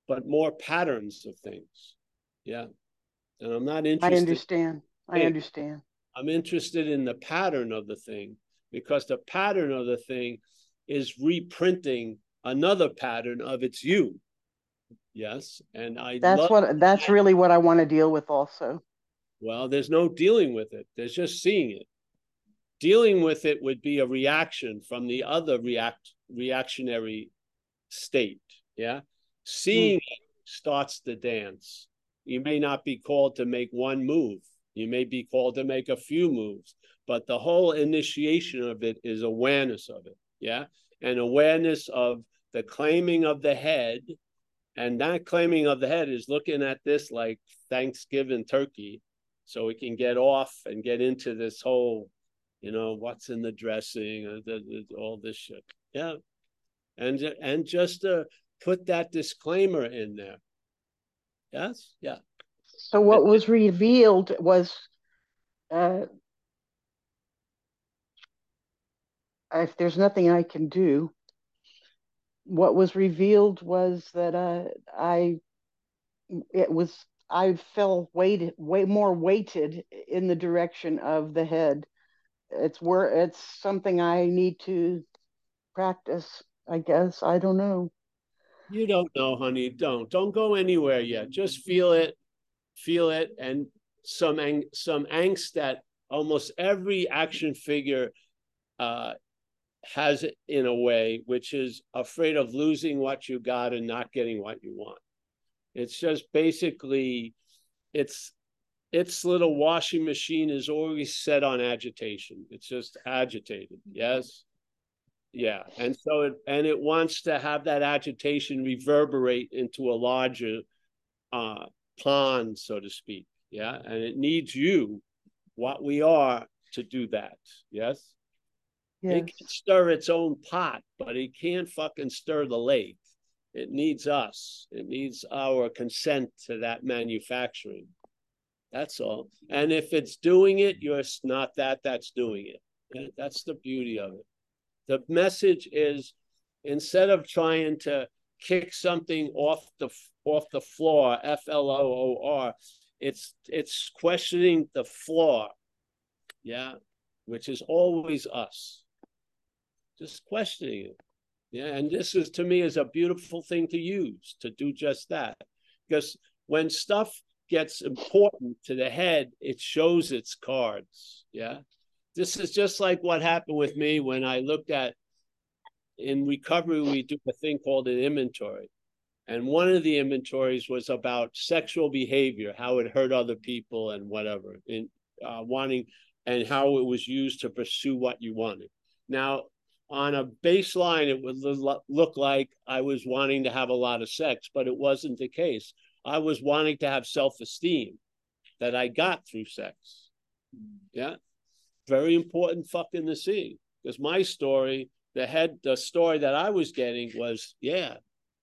but more patterns of things yeah. And I'm not interested. I understand. I understand. I'm interested in the pattern of the thing because the pattern of the thing is reprinting another pattern of its you. Yes. And I That's love, what, that's really what I want to deal with also. well, there's no dealing with it. There's just seeing it. Dealing with it would be a reaction from the other react reactionary state. Yeah. Hmm. Seeing it starts the dance. You may not be called to make one move. You may be called to make a few moves, but the whole initiation of it is awareness of it. Yeah. And awareness of the claiming of the head. And that claiming of the head is looking at this like Thanksgiving turkey. So we can get off and get into this whole, you know, what's in the dressing, uh, all this shit. Yeah. And, and just to put that disclaimer in there. Yes. Yeah. So what was revealed was, uh, if there's nothing I can do, what was revealed was that uh, I, it was, I fell weighted, way more weighted in the direction of the head. It's where it's something I need to practice, I guess. I don't know. You don't know, honey. Don't. Don't go anywhere yet. Just feel it. Feel it. And some ang- some angst that almost every action figure uh, has in a way, which is afraid of losing what you got and not getting what you want. It's just basically, it's its little washing machine is always set on agitation. It's just agitated. Yes. Yeah. And so it and it wants to have that agitation reverberate into a larger uh pond, so to speak. Yeah. And it needs you, what we are, to do that. Yes. Yes. It can stir its own pot, but it can't fucking stir the lake. It needs us. It needs our consent to that manufacturing. That's all. And if it's doing it, you're not that that's doing it. That's the beauty of it. The message is instead of trying to kick something off the off the floor, F L O O R, it's it's questioning the floor. Yeah, which is always us. Just questioning it. Yeah, and this is to me is a beautiful thing to use to do just that. Because when stuff gets important to the head, it shows its cards. Yeah. This is just like what happened with me when I looked at in recovery, we do a thing called an inventory. And one of the inventories was about sexual behavior, how it hurt other people and whatever, in uh, wanting and how it was used to pursue what you wanted. Now, on a baseline, it would look like I was wanting to have a lot of sex, but it wasn't the case. I was wanting to have self esteem that I got through sex. Yeah. Very important fucking to see because my story, the head, the story that I was getting was, yeah,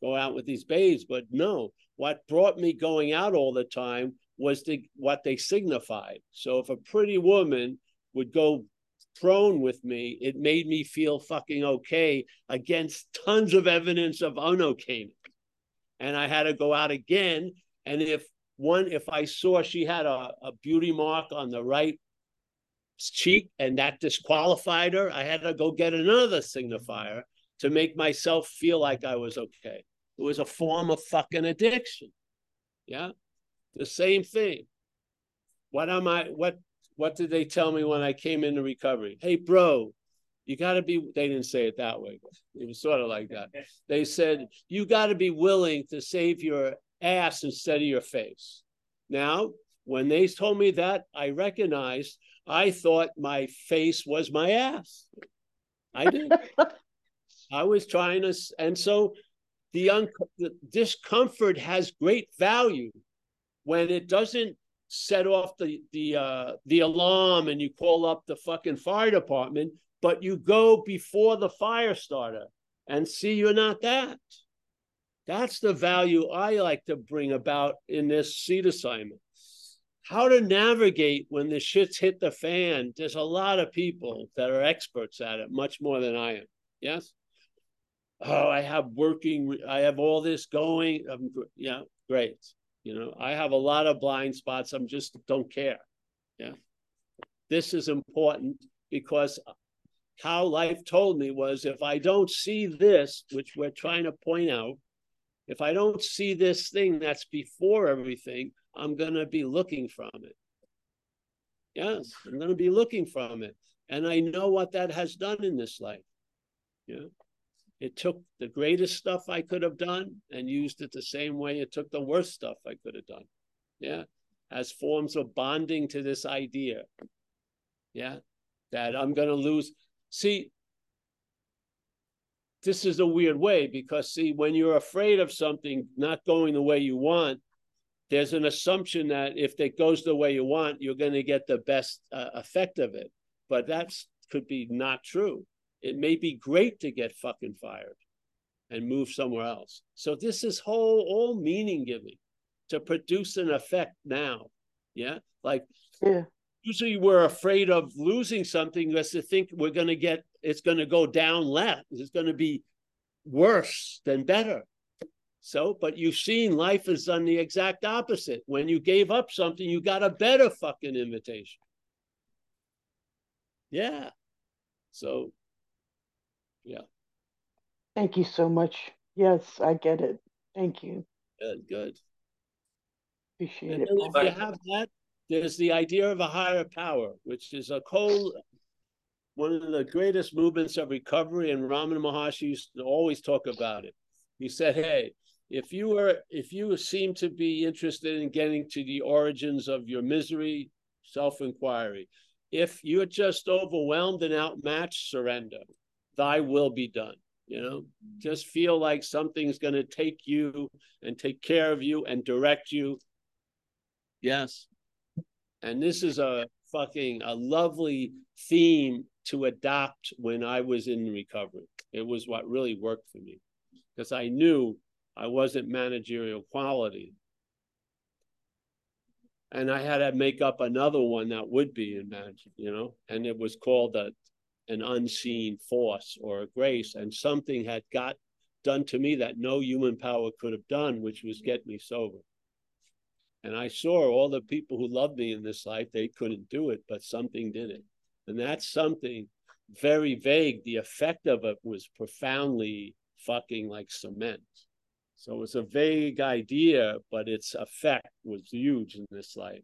go out with these babes. But no, what brought me going out all the time was the what they signified. So if a pretty woman would go prone with me, it made me feel fucking okay against tons of evidence of unokayness. And I had to go out again. And if one, if I saw she had a, a beauty mark on the right cheek and that disqualified her, I had to go get another signifier to make myself feel like I was okay. It was a form of fucking addiction. Yeah. The same thing. What am I, what, what did they tell me when I came into recovery? Hey, bro, you got to be, they didn't say it that way. It was sort of like that. They said, you got to be willing to save your ass instead of your face. Now, when they told me that, I recognized I thought my face was my ass. I did. I was trying to, and so the, un, the discomfort has great value when it doesn't set off the the uh, the alarm and you call up the fucking fire department, but you go before the fire starter and see you're not that. That's the value I like to bring about in this seat assignment. How to navigate when the shit's hit the fan. There's a lot of people that are experts at it, much more than I am. Yes. Oh, I have working, I have all this going. I'm, yeah, great. You know, I have a lot of blind spots. I'm just don't care. Yeah. This is important because how life told me was if I don't see this, which we're trying to point out, if I don't see this thing that's before everything, I'm going to be looking from it. Yes, I'm going to be looking from it. And I know what that has done in this life. Yeah. It took the greatest stuff I could have done and used it the same way it took the worst stuff I could have done. Yeah. As forms of bonding to this idea. Yeah. That I'm going to lose. See, this is a weird way because, see, when you're afraid of something not going the way you want, there's an assumption that if it goes the way you want, you're going to get the best uh, effect of it. But that could be not true. It may be great to get fucking fired and move somewhere else. So this is whole all meaning giving to produce an effect now. Yeah. Like Yeah. usually we're afraid of losing something because to think we're gonna get it's gonna go down left. It's gonna be worse than better. So, but you've seen life has done the exact opposite. When you gave up something, you got a better fucking invitation. Yeah. So, yeah, Thank you so much. Yes, I get it. Thank you. good, good. Appreciate And it. if Paul. you have that, there's the idea of a higher power, which is a whole one of the greatest movements of recovery, and Ramana Maharshi used to always talk about it. He said, Hey, if you were if you seem to be interested in getting to the origins of your misery, self-inquiry, if you're just overwhelmed and outmatched, surrender. Thy will be done. You know, just feel like something's going to take you and take care of you and direct you Yes. And this is a fucking a lovely theme to adopt when I was in recovery. It was what really worked for me because I knew I wasn't managerial quality. And I had to make up another one that would be in management, you know, and it was called a, an unseen force or a grace. And something had got done to me that no human power could have done, which was get me sober. And I saw all the people who loved me in this life, they couldn't do it, but something did it. And that's something very vague. The effect of it was profoundly fucking like cement. So it's a vague idea, but its effect was huge in this life.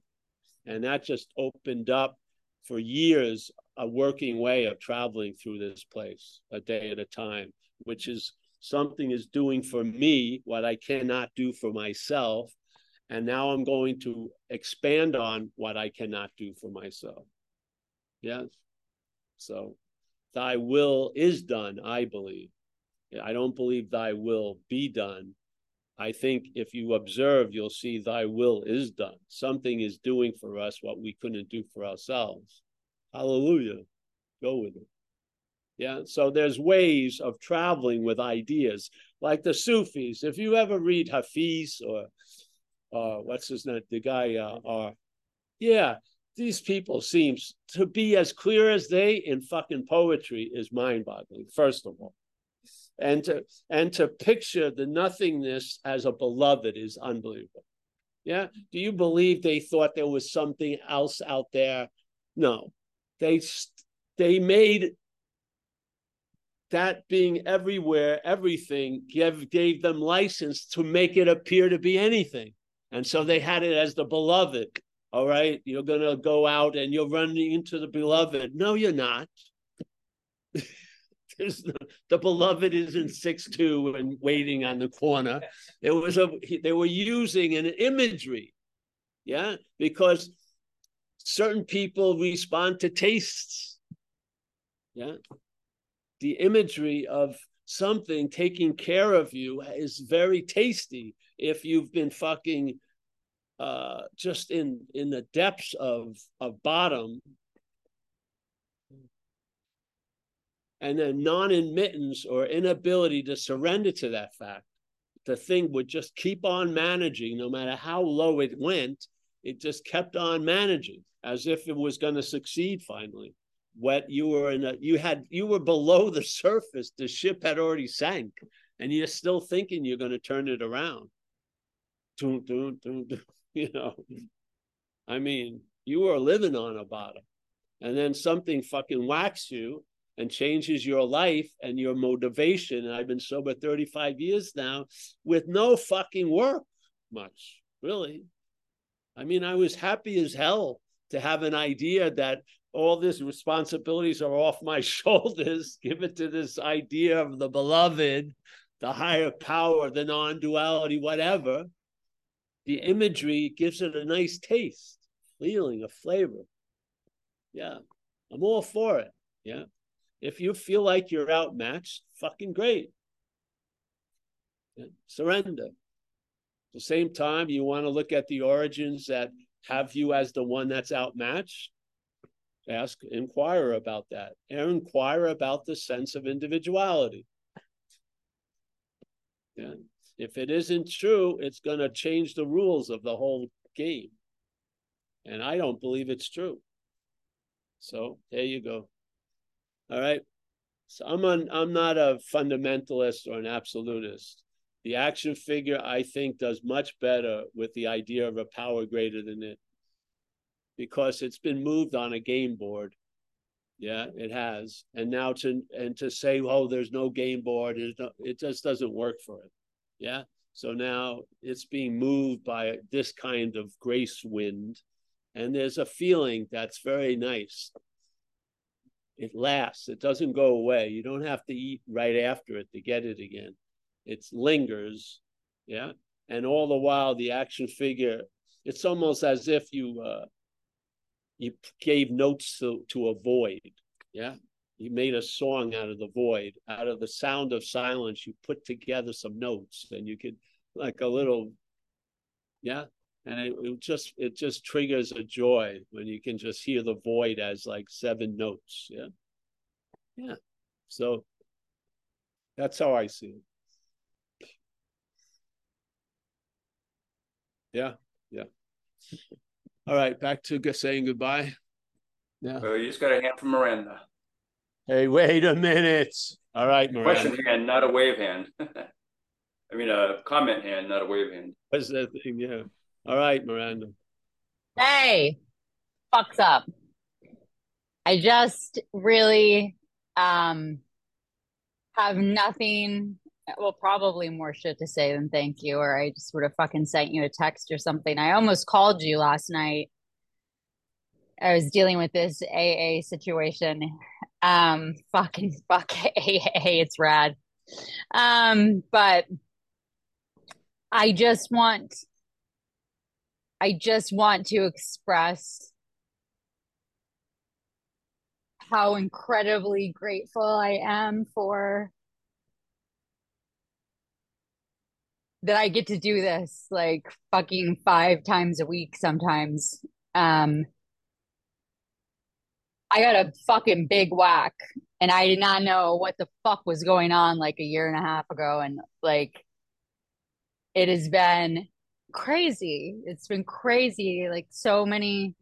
And that just opened up for years a working way of traveling through this place a day at a time, which is something is doing for me what I cannot do for myself. And now I'm going to expand on what I cannot do for myself. Yes. So thy will is done, I believe. I don't believe thy will be done. I think if you observe, you'll see thy will is done. Something is doing for us what we couldn't do for ourselves. Hallelujah. Go with it. Yeah. So there's ways of traveling with ideas, like the Sufis. If you ever read Hafiz or uh, what's his name, the guy, uh, uh, yeah, these people seems to be as clear as they in fucking poetry is mind-boggling. First of all, and to and to picture the nothingness as a beloved is unbelievable. Yeah, do you believe they thought there was something else out there? No, they they made that being everywhere, everything gave gave them license to make it appear to be anything, and so they had it as the beloved. All right, you're gonna go out and you're running into the beloved. No, you're not. the, the beloved is in six two and waiting on the corner. It was a they were using an imagery, yeah, because certain people respond to tastes. Yeah, the imagery of something taking care of you is very tasty if you've been fucking uh just in in the depths of of bottom and then non-admittance or inability to surrender to that fact the thing would just keep on managing. No matter how low it went it just kept on managing as if it was going to succeed finally. What you were in a you had you were below the surface the ship had already sank and you're still thinking you're going to turn it around. Dun, dun, dun, you know. I mean you were living on a bottom and then something fucking whacks you and changes your life and your motivation. And I've been sober 35 years now with no fucking work much, really. I mean, I was happy as hell to have an idea that all these responsibilities are off my shoulders, give it to this idea of the beloved, the higher power, the non duality, whatever. The imagery gives it a nice taste, feeling, a flavor. Yeah, I'm all for it. Yeah. If you feel like you're outmatched, fucking great. Surrender. At the same time, you want to look at the origins that have you as the one that's outmatched. Ask, inquire about that, and inquire about the sense of individuality. Yeah. If it isn't true, it's going to change the rules of the whole game. And I don't believe it's true. So there you go. All right. So I'm on, I'm not a fundamentalist or an absolutist. The action figure, I think, does much better with the idea of a power greater than it because it's been moved on a game board. Yeah, it has. And now to and to say, oh, there's no game board, it just doesn't work for it. Yeah. So now it's being moved by this kind of grace wind. And there's a feeling that's very nice it lasts it doesn't go away. You don't have to eat right after it to get it again. It lingers yeah? And all the while the action figure it's almost as if you uh you gave notes to to a void yeah? You made a song out of the void. Out of the sound of silence you put together some notes and you could like a little yeah And it, it just it just triggers a joy when you can just hear the void as like seven notes. Yeah. Yeah. So that's how I see it. Yeah, yeah. All right, back to saying goodbye. Yeah. Uh, you just got a hand from Miranda. Hey, wait a minute. All right, Question hand, not a wave hand. I mean, a comment hand, not a wave hand. What's that thing? Yeah. All right, Miranda. Hey, fucks up. I just really um have nothing, well, probably more shit to say than thank you, or I just would have fucking sent you a text or something. I almost called you last night. I was dealing with this AA situation. Um, fucking fuck AA, it's rad. Um, but I just want I just want to express how incredibly grateful I am for that I get to do this like fucking five times a week sometimes. Um I got a fucking big whack and I did not know what the fuck was going on like a year and a half ago and like it has been crazy. It's been crazy. Like so many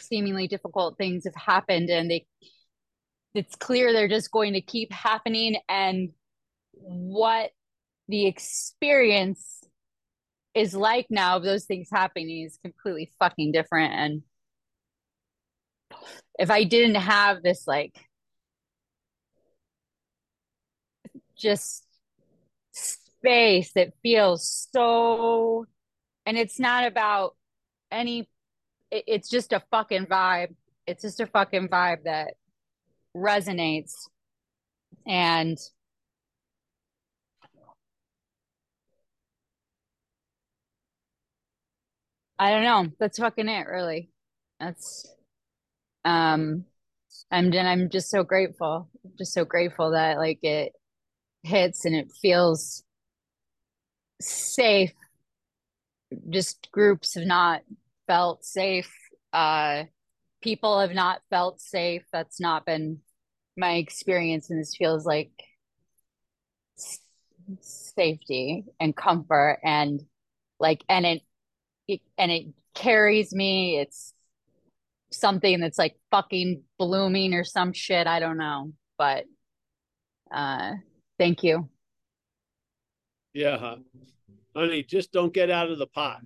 seemingly difficult things have happened and they it's clear they're just going to keep happening and what the experience is like now of those things happening is completely fucking different and if I didn't have this like just space that feels so and it's not about any it, it's just a fucking vibe. It's just a fucking vibe that resonates. And i don't know. That's fucking it really. That's um and then i'm just so grateful just so grateful that like it hits and it feels safe just groups have not felt safe uh people have not felt safe. That's not been my experience and this feels like safety and comfort and like and it, it and it carries me. It's something that's like fucking blooming or some shit. I don't know but uh thank you. Yeah? Honey, just don't get out of the pot.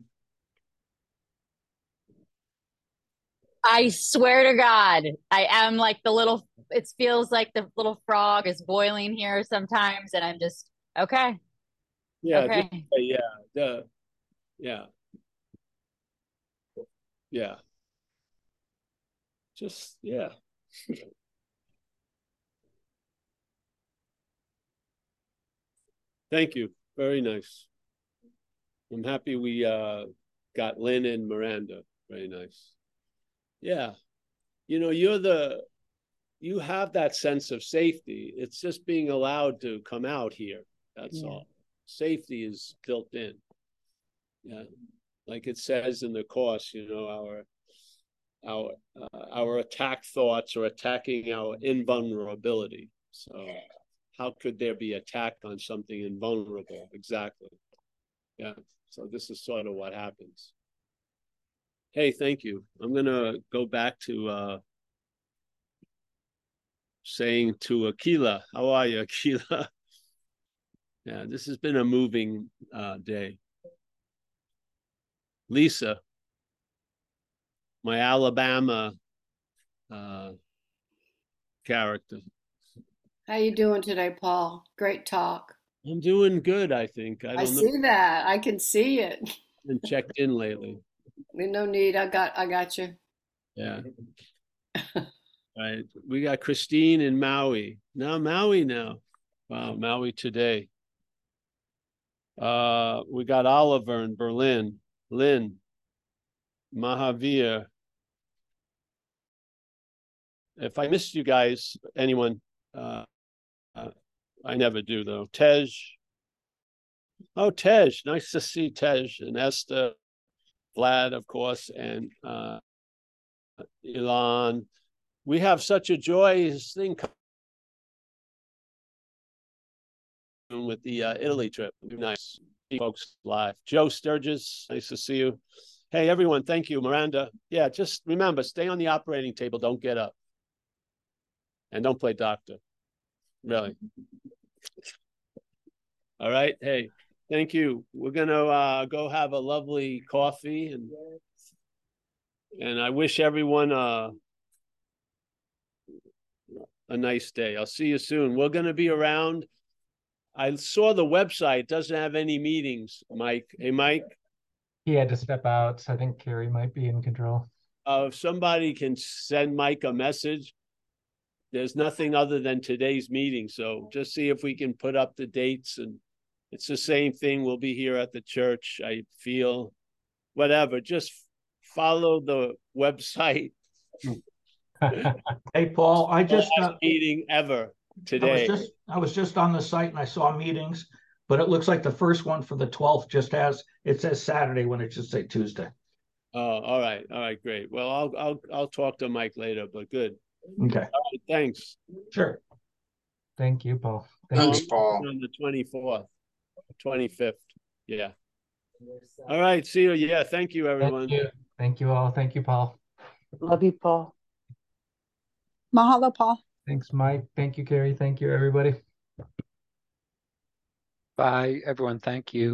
I swear to God, I am like the little, it feels like the little frog is boiling here sometimes. And I'm just, okay, Yeah, just okay. say, yeah, the, yeah, yeah. Just yeah. Thank you. Very nice. I'm happy we uh got Lynn and Miranda. Very nice. Yeah. You know, you're the you have that sense of safety. It's just being allowed to come out here. That's Yeah. all. Safety is built in. Yeah. Like it says in the course, you know, our our uh, our attack thoughts are attacking our invulnerability. So how could there be attack on something invulnerable? Exactly. Yeah. So this is sort of what happens. Hey, thank you. I'm gonna go back to uh saying to Aquila, how are you, Aquila? yeah, this has been a moving uh day. Lisa, my Alabama uh character. How you doing today, Paul? Great talk. I'm doing good, I think. I I, don't know. see that. I can see it. Been checked in lately. No need. I got I got you. Yeah. right. We got Christine in Maui. Now Maui now. Wow, Maui today. Uh we got Oliver in Berlin, Lynn, Mahavir. If I missed you guys, anyone, uh, uh I never do though. Tej. Oh, Tej, nice to see Tej and Esther Vlad, of course, and uh, Elon. We have such a joyous thing with the uh, Italy trip. Nice, folks live. Joe Sturgis, nice to see you. Hey, everyone, thank you, Miranda. Yeah, just remember, stay on the operating table. Don't get up, and don't play doctor. Really. All right. Hey, thank you. We're gonna uh, go have a lovely coffee and and I wish everyone uh, a nice day. I'll see you soon. We're gonna be around. I saw the website doesn't have any meetings, Mike. Hey, Mike, He had to step out. so I think Carrie might be in control. uh, if somebody can send Mike a message, there's nothing other than today's meeting. So just see if we can put up the dates and it's the same thing. We'll be here at the church. I feel whatever. Just follow the website. Hey, Paul, I just, uh, meeting ever I was today. just, I was just on the site and I saw meetings, but it looks like the first one for the twelfth just has, it says Saturday when it should say Tuesday. Oh, all right. All right. Great. Well, I'll, I'll, I'll talk to Mike later, but good. Okay, All right, thanks. sure. Thank you, Paul. Thank Thanks, you. Paul. On the twenty-fourth, twenty-fifth. Yeah. All right. See you. Yeah. Thank you, everyone. Thank you. Thank you all. Thank you, Paul. Love you, Paul. Mahalo, Paul. Thanks, Mike. Thank you, Carrie. Thank you, everybody. Bye, everyone. Thank you.